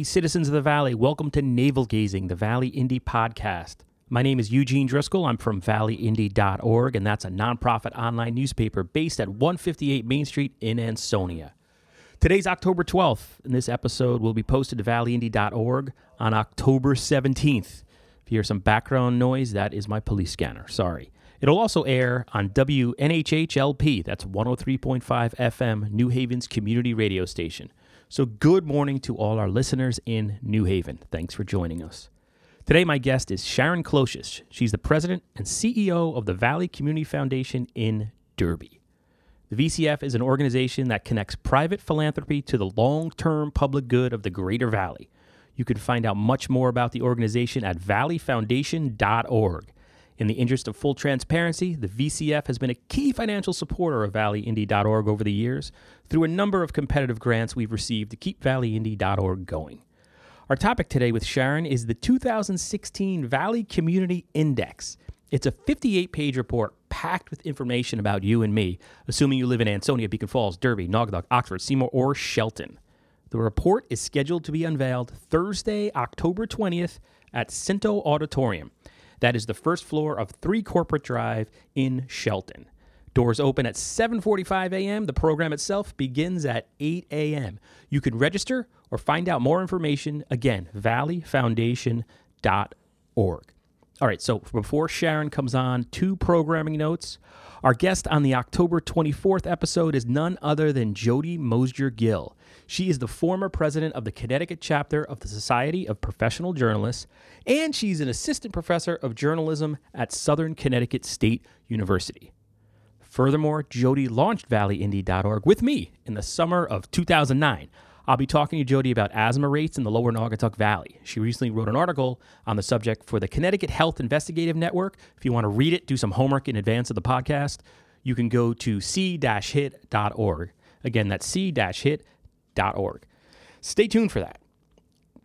Hey, citizens of the Valley, welcome to Navel Gazing, the Valley Indy podcast. My name is Eugene Driscoll. I'm from valleyindy.org, and that's a nonprofit online newspaper based at 158 Main Street in Ansonia. Today's October 12th, and this episode will be posted to valleyindy.org on October 17th. If you hear some background noise, that is my police scanner. Sorry. It'll also air on WNHH-LP, that's 103.5 FM, New Haven's community radio station. So, good morning to all our listeners in New Haven. Thanks for joining us. Today, my guest is Sharon Closius. She's the president and CEO of the Valley Community Foundation in Derby. The VCF is an organization that connects private philanthropy to the long term public good of the Greater Valley. You can find out much more about the organization at valleyfoundation.org. In the interest of full transparency, the VCF has been a key financial supporter of valleyindy.org over the years through a number of competitive grants we've received to keep valleyindy.org going. Our topic today with Sharon is the 2016 Valley Community Index. It's a 58 page report packed with information about you and me, assuming you live in Ansonia, Beacon Falls, Derby, Naugatuck, Oxford, Seymour, or Shelton. The report is scheduled to be unveiled Thursday, October 20th at Scinto Auditorium. That is the first floor of 3 Corporate Drive in Shelton. Doors open at 7:45 a.m. The program itself begins at 8 a.m. You can register or find out more information again valleyfoundation.org. All right, so before Sharon comes on, two programming notes. Our guest on the October 24th episode is none other than Jodie Mozdzer Gill. She is the former president of the Connecticut chapter of the Society of Professional Journalists, and she's an assistant professor of journalism at Southern Connecticut State University. Furthermore, Jodie launched valleyindy.org with me in the summer of 2009. I'll be talking to Jodie about asthma rates in the lower Naugatuck Valley. She recently wrote an article on the subject for the Connecticut Health Investigative Network. If you want to read it, do some homework in advance of the podcast, you can go to c-hit.org. Again, that's c-hit.org. Stay tuned for that.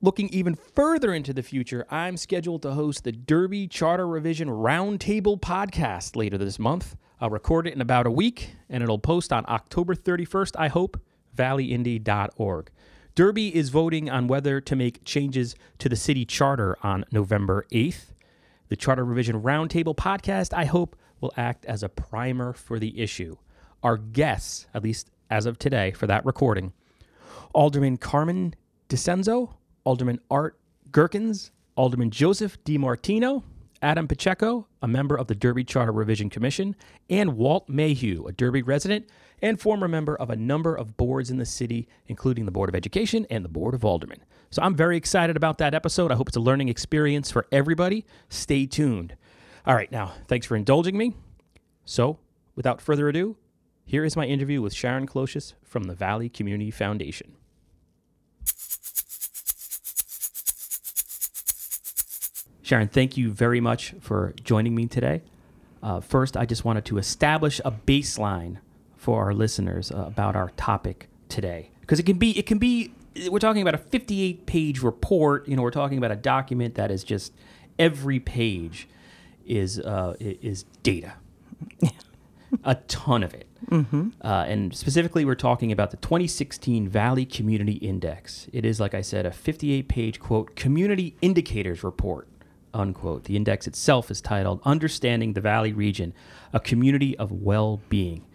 Looking even further into the future, I'm scheduled to host the Derby Charter Revision Roundtable podcast later this month. I'll record it in about a week, and it'll post on October 31st, I hope, valleyindy.org. Derby is voting on whether to make changes to the city charter on November 8th. The Charter Revision Roundtable podcast, I hope, will act as a primer for the issue. Our guests, at least as of today for that recording, Alderman Carmen DiCenzo, Alderman Art Gerckens, Alderman Joseph DiMartino, Adam Pacheco, a member of the Derby Charter Revision Commission, and Walt Mayhew, a Derby resident and former member of a number of boards in the city, including the Board of Education and the Board of Aldermen. So I'm very excited about that episode. I hope it's a learning experience for everybody. Stay tuned. All right, now, thanks for indulging me. So, without further ado, here is my interview with Sharon Closius from the Valley Community Foundation. Sharon, thank you very much for joining me today. Uh, first, I just wanted to establish a baseline for our listeners uh, about our topic today, because it can be it can be we're talking about a 58 page report. You know, we're talking about a document that is just every page is uh, is data, a ton of it. Mm-hmm. Uh, and specifically, we're talking about the 2016 Valley Community Index. It is, like I said, a 58 page quote community indicators report unquote. The index itself is titled Understanding the Valley Region, a Community of Well Being.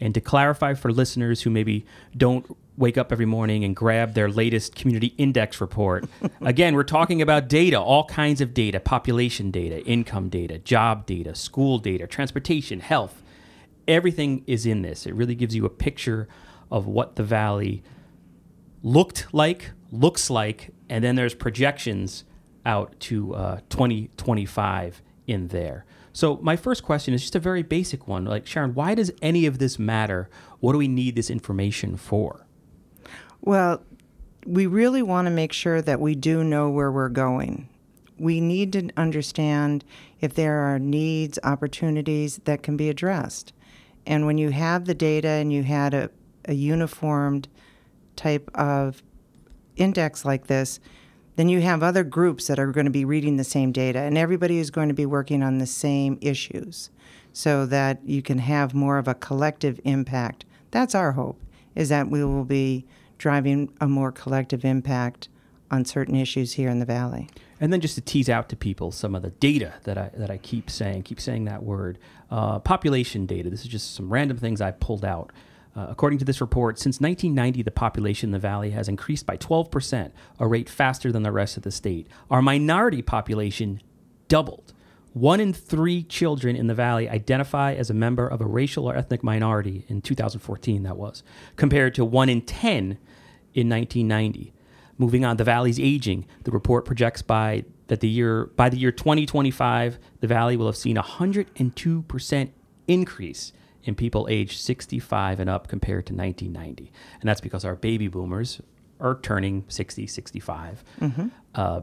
And to clarify for listeners who maybe don't wake up every morning and grab their latest community index report, again, we're talking about data, all kinds of data population data, income data, job data, school data, transportation, health. Everything is in this. It really gives you a picture of what the valley looked like, looks like, and then there's projections out to uh, 2025 in there. So my first question is just a very basic one. Like Sharon, why does any of this matter? What do we need this information for? Well, we really want to make sure that we do know where we're going. We need to understand if there are needs, opportunities that can be addressed. And when you have the data and you had a, a uniformed type of index like this, then you have other groups that are going to be reading the same data, and everybody is going to be working on the same issues so that you can have more of a collective impact. That's our hope, is that we will be driving a more collective impact on certain issues here in the valley. And then just to tease out to people some of the data that I that I keep saying, keep saying that word, uh, population data. This is just some random things I pulled out. Uh, according to this report, since 1990, the population in the valley has increased by 12%, a rate faster than the rest of the state. Our minority population doubled. One in three children in the valley identify as a member of a racial or ethnic minority in 2014, that was, compared to one in 10 in 1990. Moving on, the valley's aging. The report projects by that the year by the year 2025, the valley will have seen a 102% increase in people aged 65 and up compared to 1990. And that's because our baby boomers are turning 60, 65. Mm-hmm. Uh,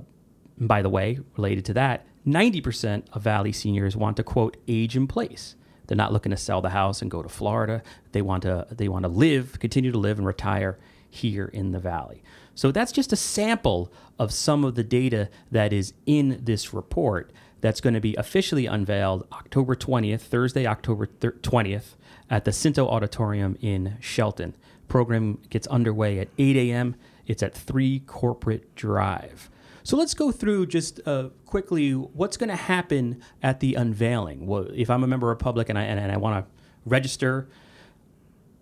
by the way, related to that, 90% of Valley seniors want to quote age in place. They're not looking to sell the house and go to Florida. They want to they want to live, continue to live and retire here in the valley. So that's just a sample of some of the data that is in this report that's going to be officially unveiled October 20th, Thursday, October 20th, at the Scinto Auditorium in Shelton. Program gets underway at 8 a.m. It's at 3 Corporate Drive. So let's go through just uh, quickly what's going to happen at the unveiling. Well, if I'm a member of public and I, and, and I want to register,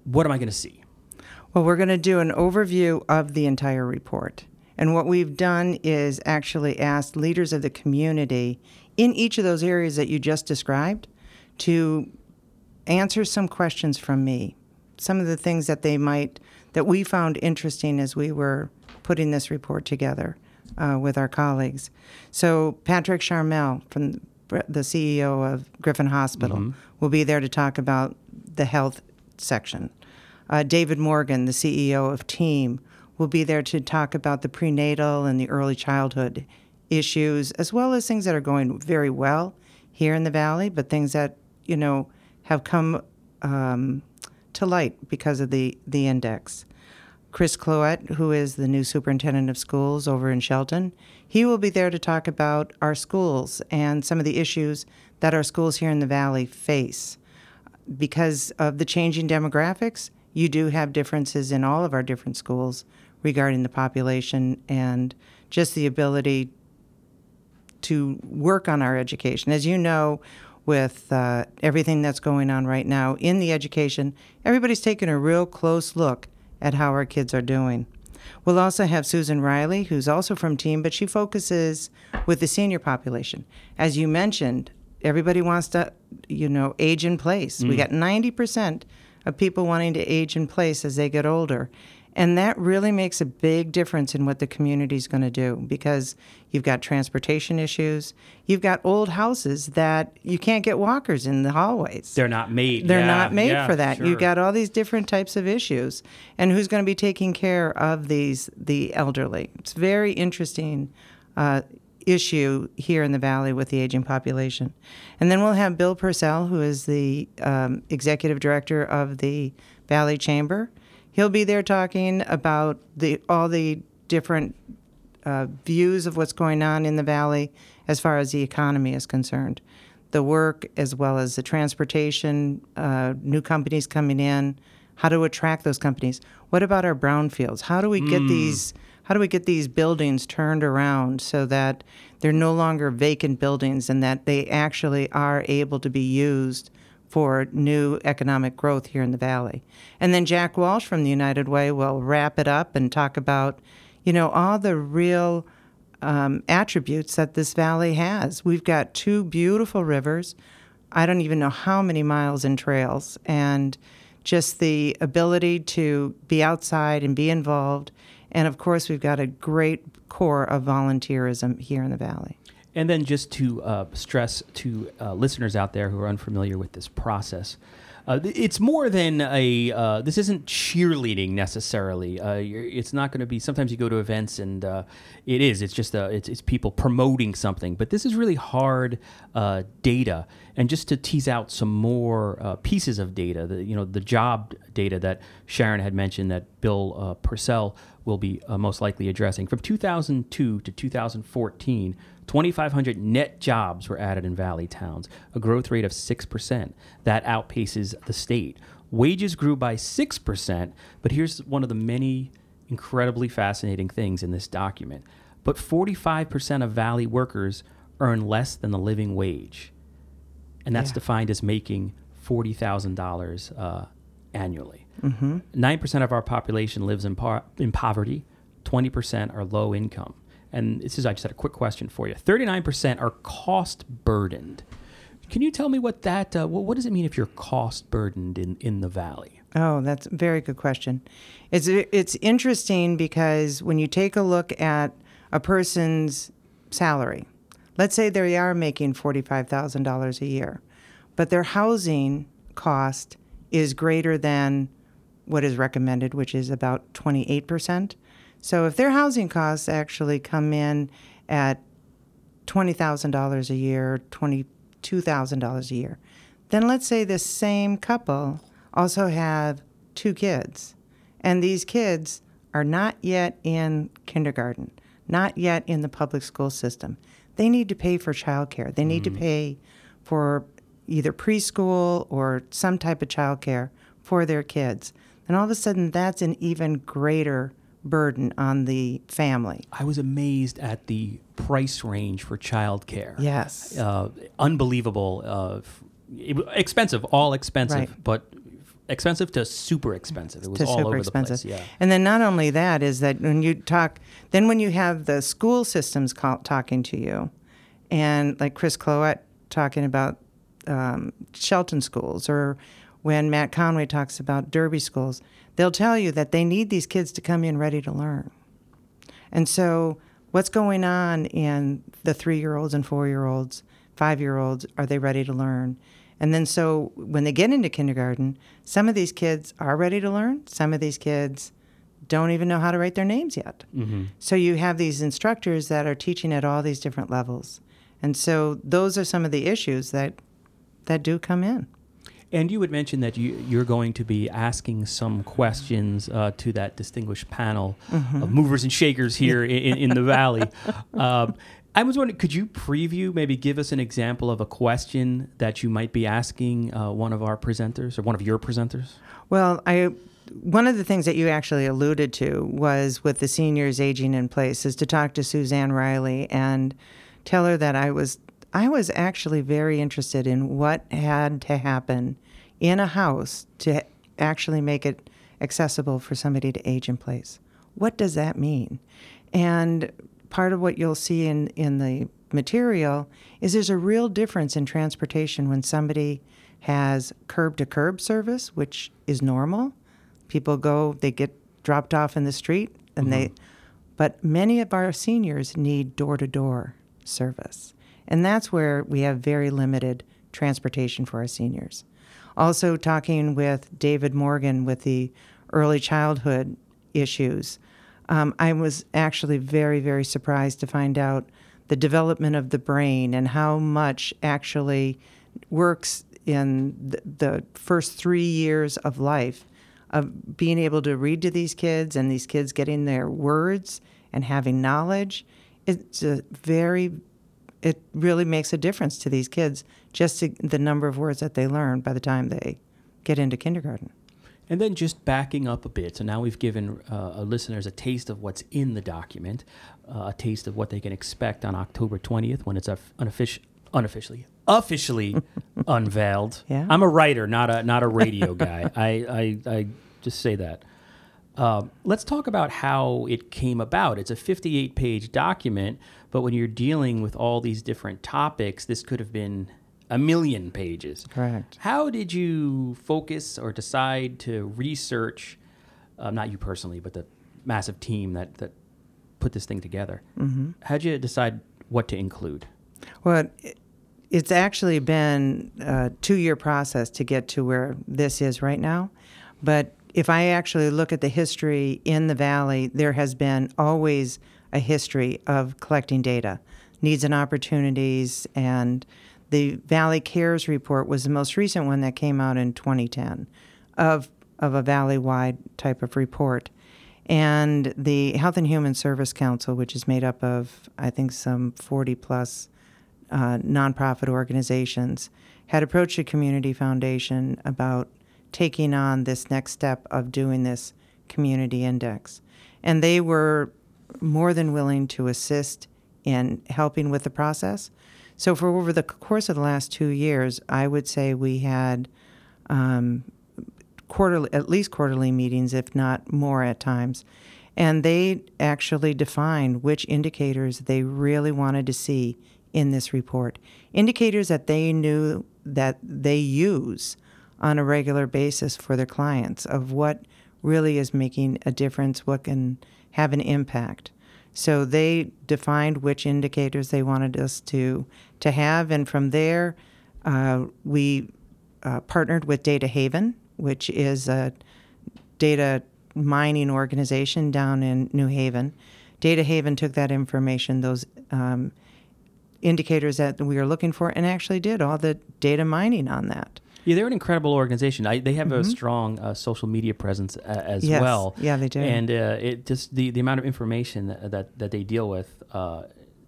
what am I going to see? Well, we're going to do an overview of the entire report. And what we've done is actually asked leaders of the community in each of those areas that you just described to answer some questions from me. Some of the things that they might, that we found interesting as we were putting this report together uh, with our colleagues. So, Patrick Charmel from the CEO of Griffin Hospital mm-hmm. will be there to talk about the health section. Uh, David Morgan, the CEO of Team, will be there to talk about the prenatal and the early childhood issues, as well as things that are going very well here in the Valley, but things that, you know, have come um, to light because of the, the index. Chris Clouet, who is the new superintendent of schools over in Shelton, he will be there to talk about our schools and some of the issues that our schools here in the Valley face. Because of the changing demographics, you do have differences in all of our different schools regarding the population and just the ability to work on our education. As you know, with uh, everything that's going on right now in the education, everybody's taking a real close look at how our kids are doing. We'll also have Susan Riley, who's also from Team, but she focuses with the senior population. As you mentioned, everybody wants to, you know, age in place. Mm. We got 90% of people wanting to age in place as they get older. And that really makes a big difference in what the community is going to do because you've got transportation issues. You've got old houses that you can't get walkers in the hallways. They're not made. They're yeah, not made yeah, for that. Sure. You've got all these different types of issues. And who's going to be taking care of these the elderly? It's very interesting uh, issue here in the valley with the aging population. And then we'll have Bill Purcell, who is the um, executive director of the Valley Chamber. He'll be there talking about the all the different uh, views of what's going on in the valley as far as the economy is concerned. The work, as well as the transportation, uh, new companies coming in, how to attract those companies. What about our brownfields? How do we get mm. these how do we get these buildings turned around so that they're no longer vacant buildings and that they actually are able to be used for new economic growth here in the valley. And then Jack Walsh from the United Way will wrap it up and talk about, you know, all the real um, attributes that this valley has. We've got two beautiful rivers. I don't even know how many miles in trails, and just the ability to be outside and be involved and of course, we've got a great core of volunteerism here in the Valley. And then just to uh, stress to uh, listeners out there who are unfamiliar with this process, uh, it's more than a. Uh, this isn't cheerleading necessarily. Uh, it's not going to be. Sometimes you go to events and uh, it is. It's just a, it's, it's people promoting something. But this is really hard uh, data. And just to tease out some more uh, pieces of data, the you know the job data that Sharon had mentioned that Bill Purcell will be most likely addressing from 2002 to 2014. 2,500 net jobs were added in valley towns, a growth rate of 6%. That outpaces the state. Wages grew by 6%, but here's one of the many incredibly fascinating things in this document. But 45% of Valley workers earn less than the living wage. And that's Yeah. defined as making $40,000 uh, annually. Mm-hmm. 9% of our population lives in, par- in poverty, 20% are low income. And this is, I just had a quick question for you 39% are cost burdened. Can you tell me what that, uh, what, does it mean if you're cost burdened in, in the valley? Oh, that's a very good question. It's it's interesting because when you take a look at a person's salary, let's say they are making forty five thousand dollars a year, but their housing cost is greater than what is recommended, which is about twenty eight percent. So if their housing costs actually come in at twenty thousand dollars a year, twenty two thousand dollars a year, then let's say this same couple also have two kids, and these kids are not yet in kindergarten, not yet in the public school system. They need to pay for childcare. They need to mm. pay for either preschool or some type of childcare for their kids. And all of a sudden, that's an even greater burden on the family. I was amazed at the price range for childcare. Yes. Uh, unbelievable. Uh, it, expensive, all expensive, Right. but expensive to super expensive. It was to all super over expensive. the place. Yeah. And then not only that is that when you talk, then when you have the school systems call, talking to you, and like Chris Clouet talking about um, Shelton schools, or when Matt Conway talks about Derby schools, they'll tell you that they need these kids to come in ready to learn. And so, what's going on in the three year olds and four year olds, five year olds? Are they ready to learn? And then, so when they get into kindergarten, some of these kids are ready to learn, some of these kids don't even know how to write their names yet. Mm-hmm. So, you have these instructors that are teaching at all these different levels. And so, those are some of the issues that, that do come in. And you had mentioned that you, you're going to be asking some questions uh, to that distinguished panel Mm-hmm. of movers and shakers here in, in the valley. Um, I was wondering, could you preview, maybe give us an example of a question that you might be asking uh, one of our presenters or one of your presenters? Well, I one of the things that you actually alluded to was with the seniors aging in place is to talk to Suzanne Riley and tell her that I was I was actually very interested in what had to happen in a house to actually make it accessible for somebody to age in place. What does that mean? And part of what you'll see in, in the material is there's a real difference in transportation when somebody has curb to curb service, which is normal. People go, they get dropped off in the street, and they, mm-hmm. but many of our seniors need door to door service. And that's where we have very limited transportation for our seniors. Also, talking with David Morgan with the early childhood issues, um, I was actually very, very surprised to find out the development of the brain and how much actually works in the, the first three years of life of being able to read to these kids and these kids getting their words and having knowledge. It's a very, it really makes a difference to these kids just to, the number of words that they learn by the time they get into kindergarten. And then just backing up a bit. So now we've given uh, listeners a taste of what's in the document, uh, a taste of what they can expect on October 20th when it's unoffici- unofficially officially unveiled. Yeah. I'm a writer, not a not a radio guy. I, I I just say that. Um, let's talk about how it came about. It's a 58 page document, but when you're dealing with all these different topics, this could have been a million pages. Correct. How did you focus or decide to research, uh, not you personally, but the massive team that, that put this thing together? Mm-hmm. How'd you decide what to include? Well, it, it's actually been a two year process to get to where this is right now. But if I actually look at the history in the Valley, there has been always a history of collecting data, needs and opportunities, and the Valley Cares report was the most recent one that came out in 2010 of, of a valley wide type of report. And the Health and Human Service Council, which is made up of, I think, some 40 plus uh, nonprofit organizations, had approached the Community Foundation about taking on this next step of doing this community index. And they were more than willing to assist in helping with the process. So, for over the course of the last two years, I would say we had um, quarterly, at least quarterly meetings, if not more at times. And they actually defined which indicators they really wanted to see in this report. Indicators that they knew that they use on a regular basis for their clients of what really is making a difference, what can have an impact. So they defined which indicators they wanted us to to have, and from there, uh, we uh, partnered with Data Haven, which is a data mining organization down in New Haven. Data Haven took that information, those um, indicators that we were looking for, and actually did all the data mining on that. Yeah, they're an incredible organization. I, they have mm-hmm. a strong uh, social media presence uh, as yes. well. Yeah, they do. And uh, it just the, the amount of information that that, that they deal with uh,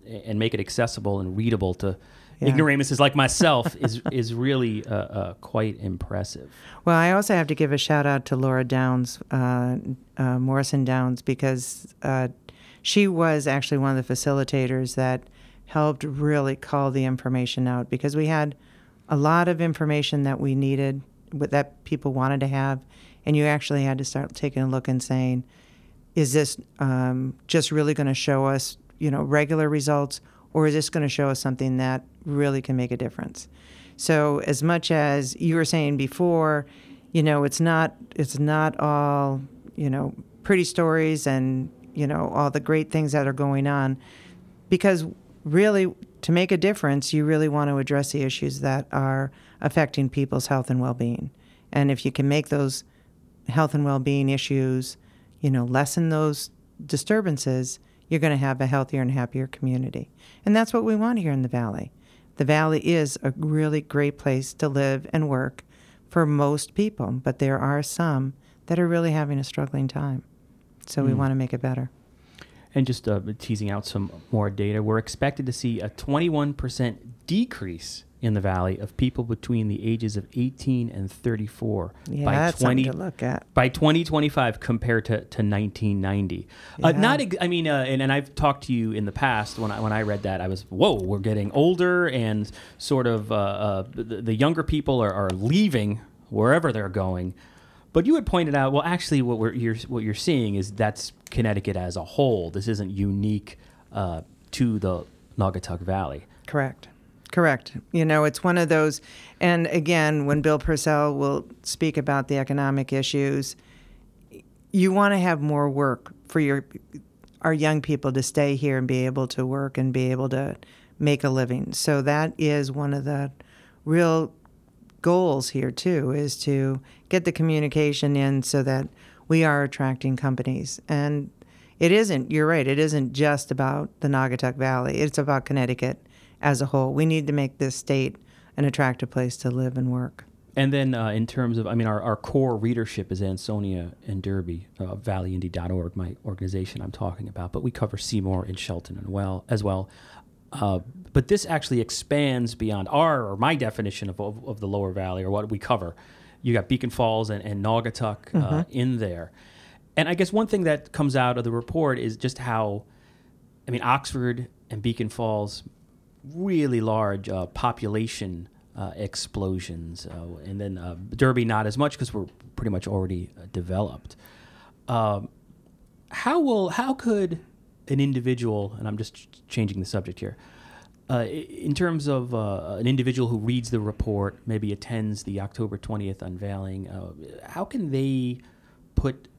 and make it accessible and readable to yeah. ignoramuses like myself is is really uh, uh, quite impressive. Well, I also have to give a shout out to Laura Downs, Morrison Downs, because she was actually one of the facilitators that helped really call the information out because we had a lot of information that we needed, that people wanted to have, and you actually had to start taking a look and saying, is this um, just really going to show us, you know, regular results, or is this going to show us something that really can make a difference? So, as much as you were saying before, you know, it's not it's not all you know pretty stories and you know all the great things that are going on, because really to make a difference, you really want to address the issues that are affecting people's health and well-being. And if you can make those health and well-being issues, you know, lessen those disturbances, you're going to have a healthier and happier community. And that's what we want here in the valley. The valley is a really great place to live and work for most people, but there are some that are really having a struggling time. So mm. we want to make it better. And just uh, teasing out some more data, we're expected to see a 21% decrease in the valley of people between the ages of 18 and 34 yeah, by that's 20 to look at. by 2025 compared to, to 1990 yeah. uh, not ex- i mean uh, and, and i've talked to you in the past when i when i read that i was whoa we're getting older and sort of uh, uh the, the, younger people are, are leaving wherever they're going but you had pointed out, well, actually, what we're you're, what you're seeing is that's Connecticut as a whole. This isn't unique uh, to the Naugatuck Valley. Correct. Correct. You know, it's one of those. And again, when Bill Purcell will speak about the economic issues, you want to have more work for your our young people to stay here and be able to work and be able to make a living. So that is one of the real goals here too is to get the communication in so that we are attracting companies. And it isn't you're right it isn't just about the naugatuck valley. It's about connecticut as a whole. We need to make this state an attractive place to live and work. And then uh, in terms of i mean our, our core readership is ansonia and derby uh, valleyindy.org my organization i'm talking about but we cover seymour and shelton and well as well uh, but this actually expands beyond our or my definition of, of, of, the lower valley or what we cover. You got Beacon Falls and, and Naugatuck uh, mm-hmm. in there. And I guess one thing that comes out of the report is just how, I mean, Oxford and Beacon Falls, really large uh, population uh, explosions. Uh, and then uh, Derby, not as much because we're pretty much already developed. Um, how will, how could an individual, and I'm just changing the subject here, uh, in terms of uh, an individual who reads the report, maybe attends the October 20th unveiling, uh, how can they put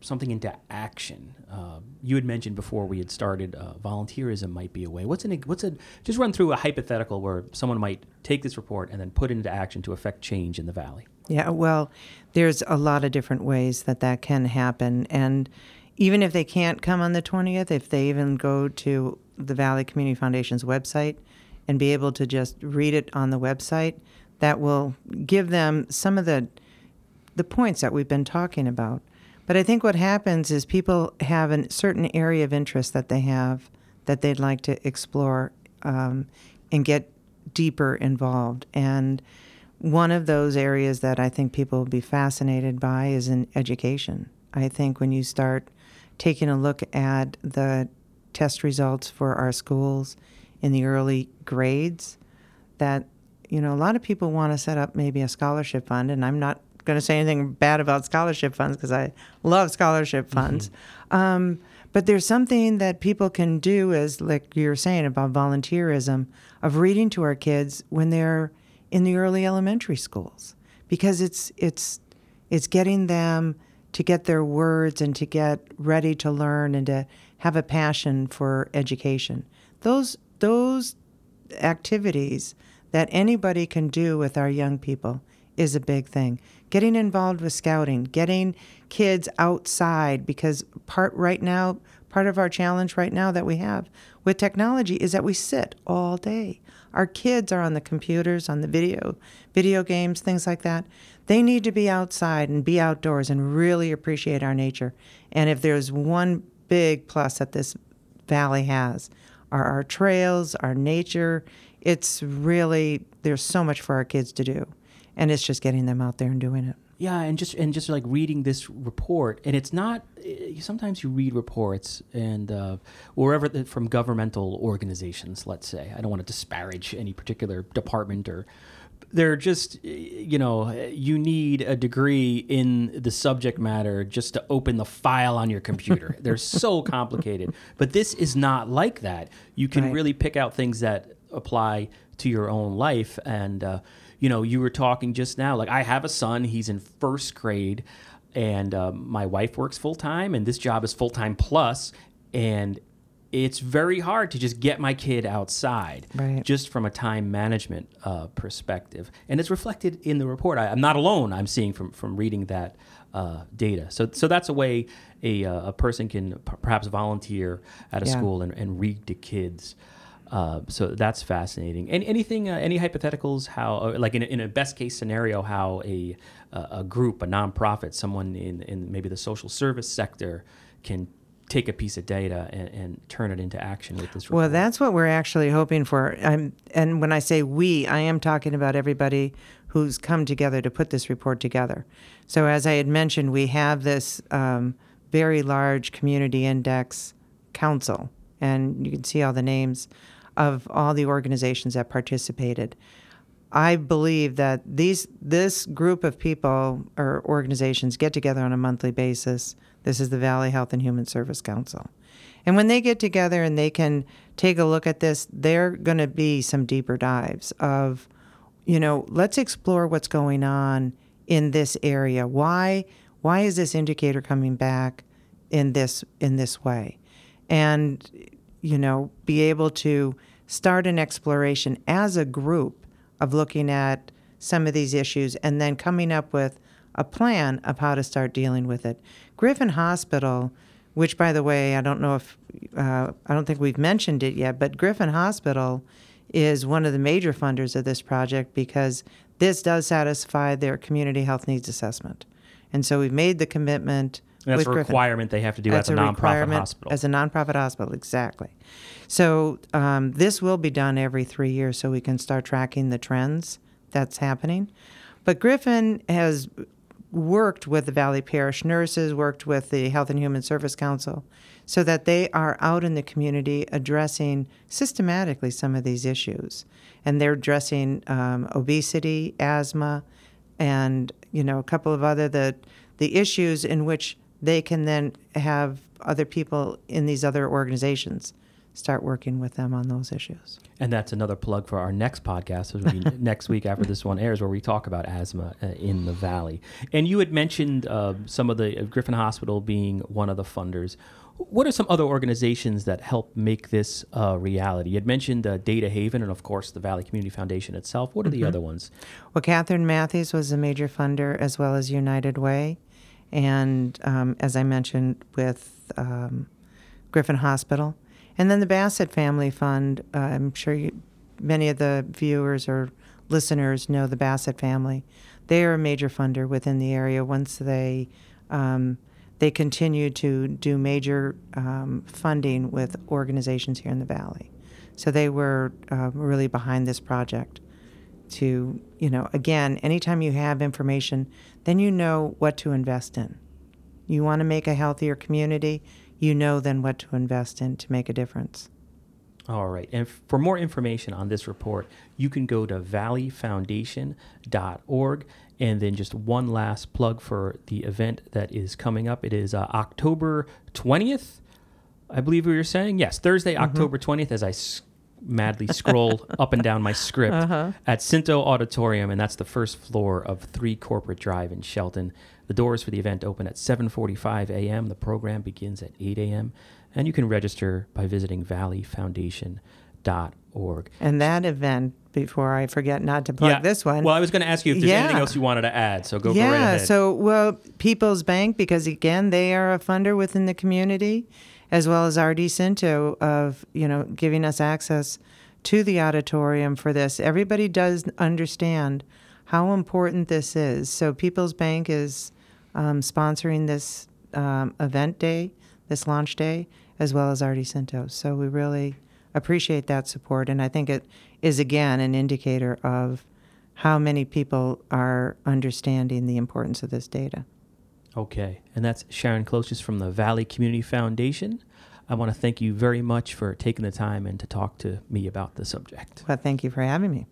something into action? Uh, you had mentioned before we had started uh, volunteerism might be a way. What's an what's a just run through a hypothetical where someone might take this report and then put it into action to affect change in the valley? Yeah, well, there's a lot of different ways that that can happen, and even if they can't come on the 20th, if they even go to the Valley Community Foundation's website and be able to just read it on the website, that will give them some of the the points that we've been talking about. But I think what happens is people have a certain area of interest that they have that they'd like to explore um, and get deeper involved. And one of those areas that I think people will be fascinated by is in education. I think when you start taking a look at the test results for our schools in the early grades that you know a lot of people want to set up maybe a scholarship fund and i'm not going to say anything bad about scholarship funds because i love scholarship Mm-hmm. funds um, but there's something that people can do as like you're saying about volunteerism of reading to our kids when they're in the early elementary schools because it's it's it's getting them to get their words and to get ready to learn and to have a passion for education. Those those activities that anybody can do with our young people is a big thing. Getting involved with scouting, getting kids outside because part right now, part of our challenge right now that we have with technology is that we sit all day. Our kids are on the computers, on the video, video games, things like that. They need to be outside and be outdoors and really appreciate our nature. And if there's one big plus that this valley has, are our trails, our nature. It's really there's so much for our kids to do, and it's just getting them out there and doing it. Yeah, and just and just like reading this report, and it's not. eh, Sometimes you read reports and uh, wherever the, from governmental organizations, let's say. I don't want to disparage any particular department or. They're just, you know, you need a degree in the subject matter just to open the file on your computer. They're so complicated. But this is not like that. You can Right. really pick out things that apply to your own life and uh, you know you were talking just now like i have a son he's in first grade and um, my wife works full-time and this job is full-time plus and it's very hard to just get my kid outside Right. just from a time management uh, perspective and it's reflected in the report I, i'm not alone i'm seeing from, from reading that uh, data so, so that's a way a, uh, a person can p- perhaps volunteer at a Yeah. school and, and read to kids uh, so that's fascinating. And anything, uh, any hypotheticals? How, uh, like in a, in a best case scenario, how a a a group, a nonprofit, someone in in maybe the social service sector, can take a piece of data and, and turn it into action with this. Report. Well, that's what we're actually hoping for. I'm, and when I say we, I am talking about everybody who's come together to put this report together. So, as I had mentioned, we have this um, very large community index council, and you can see all the names of all the organizations that participated. I believe that these this group of people or organizations get together on a monthly basis. This is the Valley Health and Human Service Council. And when they get together and they can take a look at this, they're going to be some deeper dives of, you know, let's explore what's going on in this area. Why why is this indicator coming back in this in this way? And you know, be able to start an exploration as a group of looking at some of these issues and then coming up with a plan of how to start dealing with it. Griffin Hospital, which by the way, I don't know if uh, I don't think we've mentioned it yet, but Griffin Hospital is one of the major funders of this project because this does satisfy their community health needs assessment. And so we've made the commitment that's with a Griffin. requirement they have to do That's as a, a nonprofit hospital. As a nonprofit hospital, exactly. So um, this will be done every three years, so we can start tracking the trends that's happening. But Griffin has worked with the Valley Parish nurses, worked with the Health and Human Service Council, so that they are out in the community addressing systematically some of these issues, and they're addressing um, obesity, asthma, and you know a couple of other the the issues in which they can then have other people in these other organizations start working with them on those issues. And that's another plug for our next podcast, which will be next week after this one airs, where we talk about asthma uh, in the valley. And you had mentioned uh, some of the uh, Griffin Hospital being one of the funders. What are some other organizations that help make this a reality? You had mentioned uh, Data Haven and, of course, the Valley Community Foundation itself. What are the other ones? Well, Katharine Matthies was a major funder as well as United Way. And um, as I mentioned, with um, Griffin Hospital. And then the Bassett Family Fund, uh, I'm sure you, many of the viewers or listeners know the Bassett family. They are a major funder within the area once they. Um, they continue to do major um, funding with organizations here in the valley. So they were uh, really behind this project to, you know, again, anytime you have information, then you know what to invest in. You want to make a healthier community, you know then what to invest in to make a difference. All right. And for more information on this report, you can go to valleyfoundation.org. And then just one last plug for the event that is coming up. It is uh, October 20th, I believe we were saying. Yes, Thursday, Mm-hmm. October 20th, as I s- madly scroll up and down my script Uh-huh. at Scinto Auditorium. And that's the first floor of 3 Corporate Drive in Shelton. The doors for the event open at 7:45 a.m. The program begins at 8 a.m. and you can register by visiting valleyfoundation.org. And that event, before I forget not to plug this one. Well, I was going to ask you if there's anything else you wanted to add, so go, go right yeah, so well, People's Bank because again they are a funder within the community, as well as RD Scinto of you know giving us access to the auditorium for this. Everybody does understand how important this is. So People's Bank is um, sponsoring this um, event day, this launch day, as well as RD Scinto. So we really appreciate that support, and I think it is again an indicator of how many people are understanding the importance of this data. Okay, and that's Sharon Closius from the Valley Community Foundation. I want to thank you very much for taking the time and to talk to me about the subject. Well, thank you for having me.